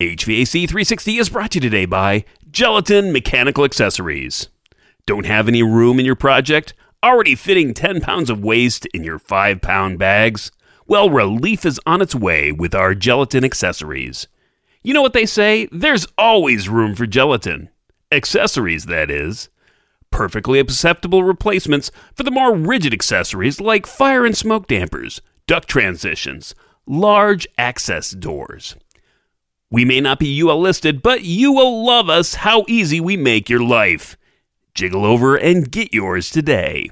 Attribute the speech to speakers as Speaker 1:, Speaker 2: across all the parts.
Speaker 1: HVAC 360 is brought to you today by Gelatin Mechanical Accessories. Don't have any room in your project? Already fitting 10 pounds of waste in your 5 pound bags? Well, relief is on its way with our gelatin accessories. You know what they say? There's always room for gelatin. Accessories, that is. Perfectly acceptable replacements for the more rigid accessories like fire and smoke dampers, duct transitions, large access doors. We may not be UL listed, but you will love us how easy we make your life. Jiggle over and get yours today.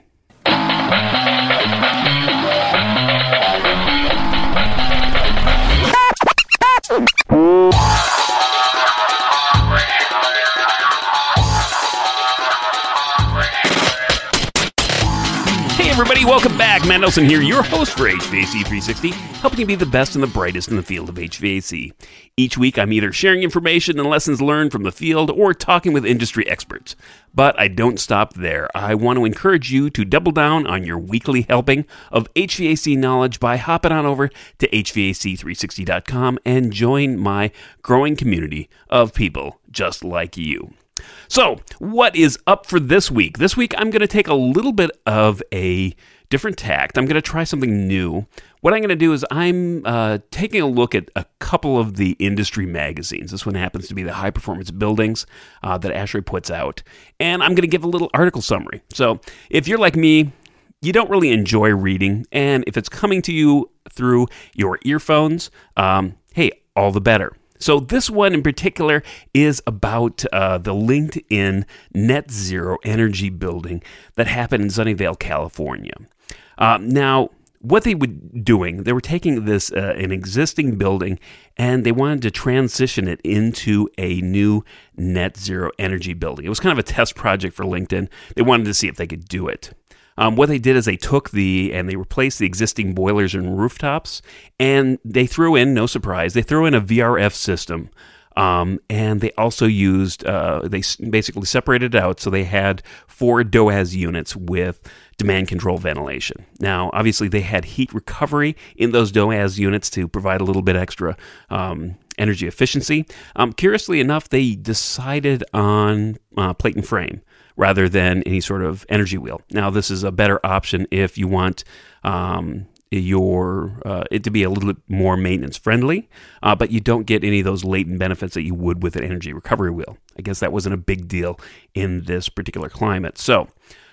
Speaker 1: Matt here, your host for HVAC 360, helping you be the best and the brightest in the field of HVAC. Each week I'm either sharing information and lessons learned from the field or talking with industry experts. But I don't stop there. I want to encourage you to double down on your weekly helping of HVAC knowledge by hopping on over to HVAC360.com and join my growing community of people just like you. So, what is up for this week? This week, I'm going to take a little bit of a different tact. I'm going to try something new. What I'm going to do is I'm uh, taking a look at a couple of the industry magazines. This one happens to be the High Performance Buildings uh, that ASHRAE puts out, and I'm going to give a little article summary. So, if you're like me, you don't really enjoy reading, and if it's coming to you through your earphones, um, hey, all the better. So, this one in particular is about uh, the LinkedIn net zero energy building that happened in Sunnyvale, California. Uh, now, what they were doing, they were taking this, uh, an existing building, and they wanted to transition it into a new net zero energy building. It was kind of a test project for LinkedIn. They wanted to see if they could do it. Um, what they did is they took the and they replaced the existing boilers and rooftops, and they threw in, no surprise, they threw in a VRF system. Um, and they also used, uh, they basically separated it out. So they had four DOAS units with demand control ventilation. Now, obviously, they had heat recovery in those DOAS units to provide a little bit extra um, energy efficiency. Um, curiously enough, they decided on uh, plate and frame rather than any sort of energy wheel. Now, this is a better option if you want um, your uh, it to be a little bit more maintenance friendly, uh, but you don't get any of those latent benefits that you would with an energy recovery wheel. I guess that wasn't a big deal in this particular climate. So.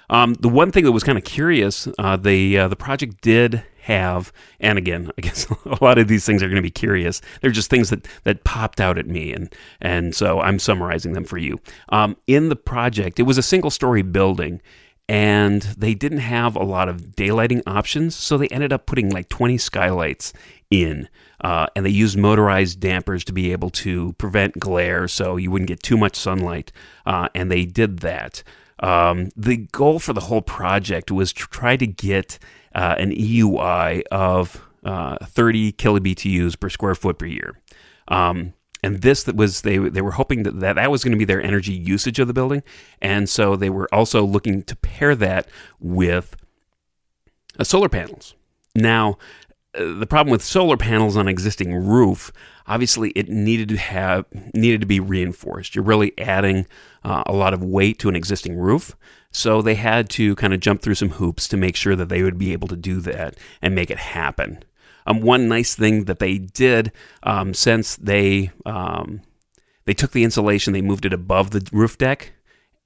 Speaker 1: Um, the one thing that was kind of curious, uh, the uh, the project did have, and again, I guess a lot of these things are going to be curious. They're just things that that popped out at me, and and so I'm summarizing them for you. Um, in the project, it was a single story building, and they didn't have a lot of daylighting options, so they ended up putting like 20 skylights in. Uh, and they used motorized dampers to be able to prevent glare so you wouldn't get too much sunlight. Uh, and they did that. Um, the goal for the whole project was to try to get uh, an EUI of uh, 30 kilobtus per square foot per year. Um, and this that was they they were hoping that, that that was going to be their energy usage of the building, and so they were also looking to pair that with uh, solar panels. Now, uh, the problem with solar panels on existing roof, obviously, it needed to have needed to be reinforced. You're really adding uh, a lot of weight to an existing roof, so they had to kind of jump through some hoops to make sure that they would be able to do that and make it happen. Um, one nice thing that they did um, since they um, they took the insulation, they moved it above the roof deck,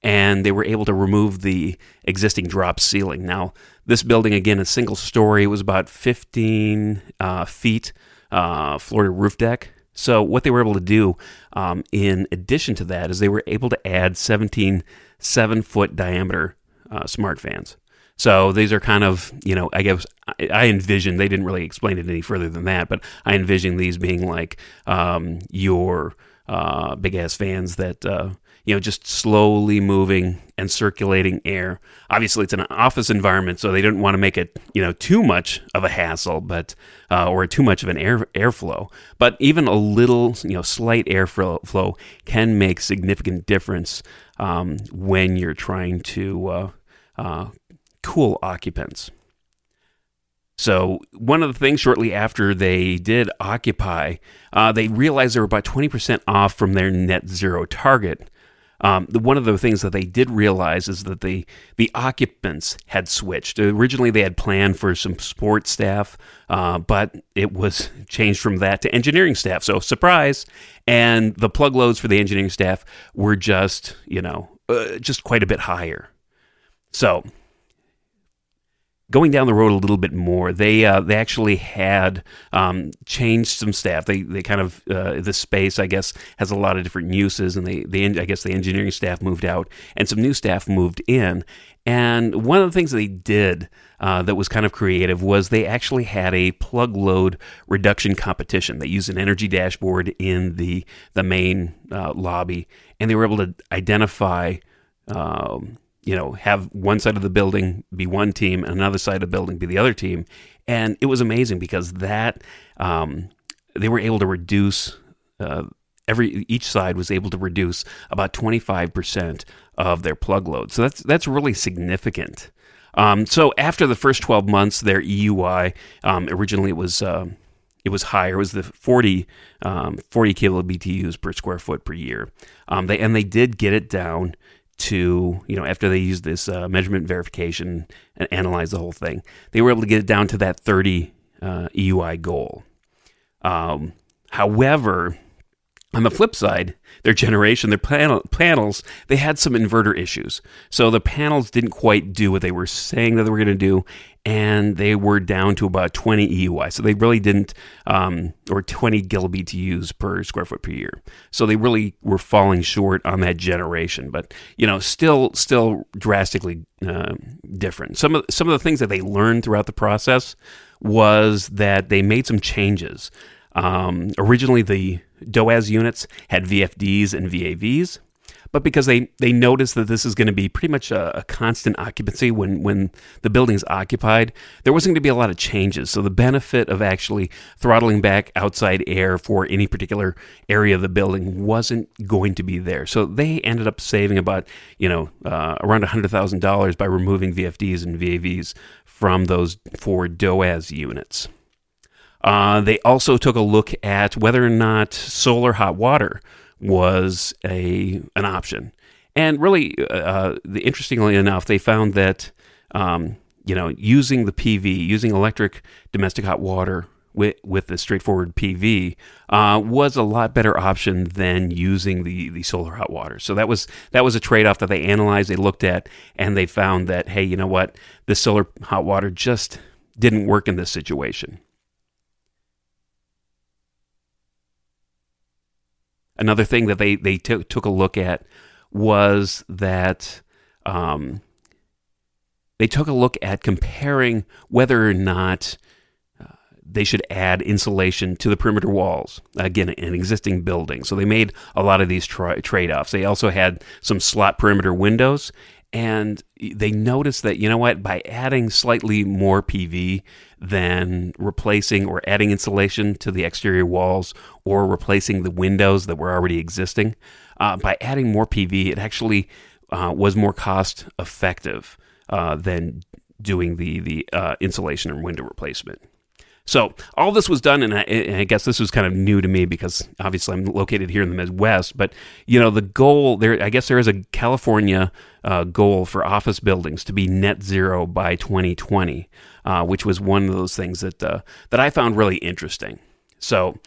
Speaker 1: and they were able to remove the existing drop ceiling. Now, this building again, a single story, was about 15 uh, feet uh, floor to roof deck. So what they were able to do, um, in addition to that, is they were able to add 17 seven foot diameter uh, smart fans. So these are kind of, you know, I guess I envision, they didn't really explain it any further than that, but I envision these being like um, your uh, big ass fans that, uh, you know, just slowly moving and circulating air. Obviously, it's an office environment, so they didn't want to make it, you know, too much of a hassle, but uh, or too much of an air airflow. But even a little, you know, slight airflow can make significant difference um, when you're trying to uh, uh, cool occupants. So, one of the things shortly after they did Occupy, uh, they realized they were about 20% off from their net zero target. Um, the, one of the things that they did realize is that the the occupants had switched. Originally, they had planned for some sports staff, uh, but it was changed from that to engineering staff. So surprise! And the plug loads for the engineering staff were just you know uh, just quite a bit higher. So going down the road a little bit more, they uh, they actually had um, changed some staff. They they kind of uh, the space I guess has a lot of different uses, and they they I guess the engineering staff moved out, and some new staff moved in. And one of the things they did uh, that was kind of creative was they actually had a plug load reduction competition. They used an energy dashboard in the the main uh, lobby, and they were able to identify. Um, you know, have one side of the building be one team and another side of the building be the other team. And it was amazing because that um, they were able to reduce uh, every each side was able to reduce about 25% of their plug load. So that's that's really significant. Um, so after the first 12 months, their EUI um, originally it was uh, it was higher. It was the 40 um, 40 kilo BTUs per square foot per year. Um, they and they did get it down to, you know, after they used this uh, measurement verification and analyzed the whole thing, they were able to get it down to that 30 uh, EUI goal. Um, however, on the flip side, their generation, their panel, panels, they had some inverter issues. So the panels didn't quite do what they were saying that they were going to do, and they were down to about 20 EUI. So they really didn't, um, or 20 kilobtu's per square foot per year. So they really were falling short on that generation, but you know, still, still drastically uh, different. Some of some of the things that they learned throughout the process was that they made some changes. Um, originally, the DOAS units had VFDs and VAVs, but because they, they noticed that this is going to be pretty much a, a, constant occupancy when, when the building is occupied, there wasn't going to be a lot of changes. So the benefit of actually throttling back outside air for any particular area of the building wasn't going to be there. So they ended up saving about, you know, uh, around $100,000 by removing VFDs and VAVs from those four DOAS units. Uh, they also took a look at whether or not solar hot water was a an option. And really, uh, uh interestingly enough, they found that um, you know using the PV, using electric domestic hot water with with the straightforward PV uh, was a lot better option than using the the solar hot water. So that was that was a trade off that they analyzed, they looked at, and they found that hey, you know what, the solar hot water just didn't work in this situation. Another thing that they they t- took a look at was that um, they took a look at comparing whether or not uh, they should add insulation to the perimeter walls. Again, an existing building. So they made a lot of these tra- trade offs. They also had some slot perimeter windows and they noticed that, you know what, by adding slightly more PV than replacing or adding insulation to the exterior walls or replacing the windows that were already existing, uh, by adding more PV, it actually uh, was more cost effective uh, than doing the, the uh, insulation and window replacement. So all this was done, and I, and I, guess this was kind of new to me because obviously I'm located here in the Midwest. But you know, the goal there, I guess there is a California uh, goal for office buildings to be net zero by 2020, uh, which was one of those things that uh, that I found really interesting. So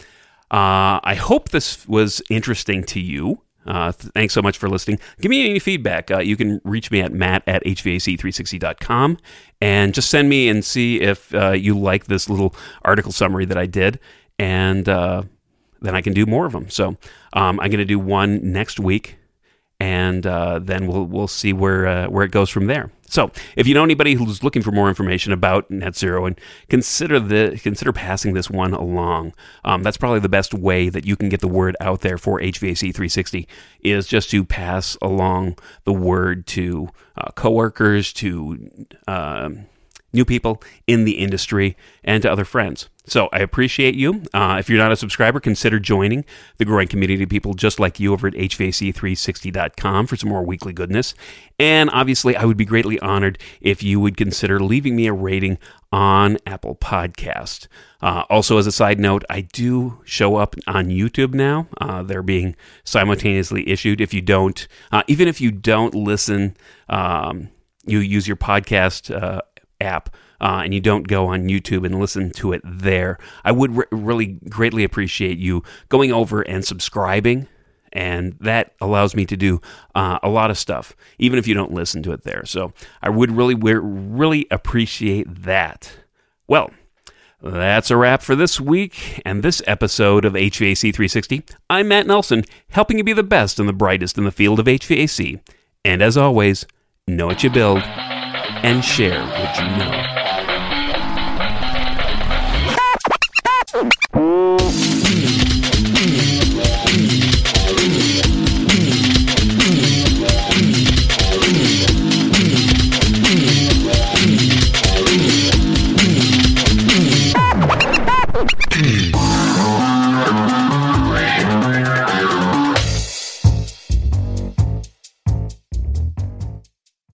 Speaker 1: uh, I hope this was interesting to you. Uh, th- thanks so much for listening. Give me any feedback. Uh, you can reach me at matt at hvac360.com and just send me and see if uh, you like this little article summary that I did. And uh, then I can do more of them. So um, I'm going to do one next week and uh, then we'll we'll see where uh, where it goes from there. So, if you know anybody who's looking for more information about net zero, and consider the consider passing this one along, um, that's probably the best way that you can get the word out there for HVAC 360 is just to pass along the word to uh, coworkers, to um, new people in the industry, and to other friends. So I appreciate you. Uh, if you're not a subscriber, consider joining the growing community of people just like you over at HVAC360.com for some more weekly goodness. And obviously, I would be greatly honored if you would consider leaving me a rating on Apple Podcast. Uh, also, as a side note, I do show up on YouTube now. Uh, they're being simultaneously issued. If you don't, uh, even if you don't listen, um, you use your podcast uh, app. Uh, and you don't go on YouTube and listen to it there, I would re- really greatly appreciate you going over and subscribing and that allows me to do uh, a lot of stuff, even if you don't listen to it there. So I would really, really appreciate that. Well, that's a wrap for this week and this episode of HVAC 360. I'm Matt Nelson, helping you be the best and the brightest in the field of HVAC. And as always, know what you build and share what you know.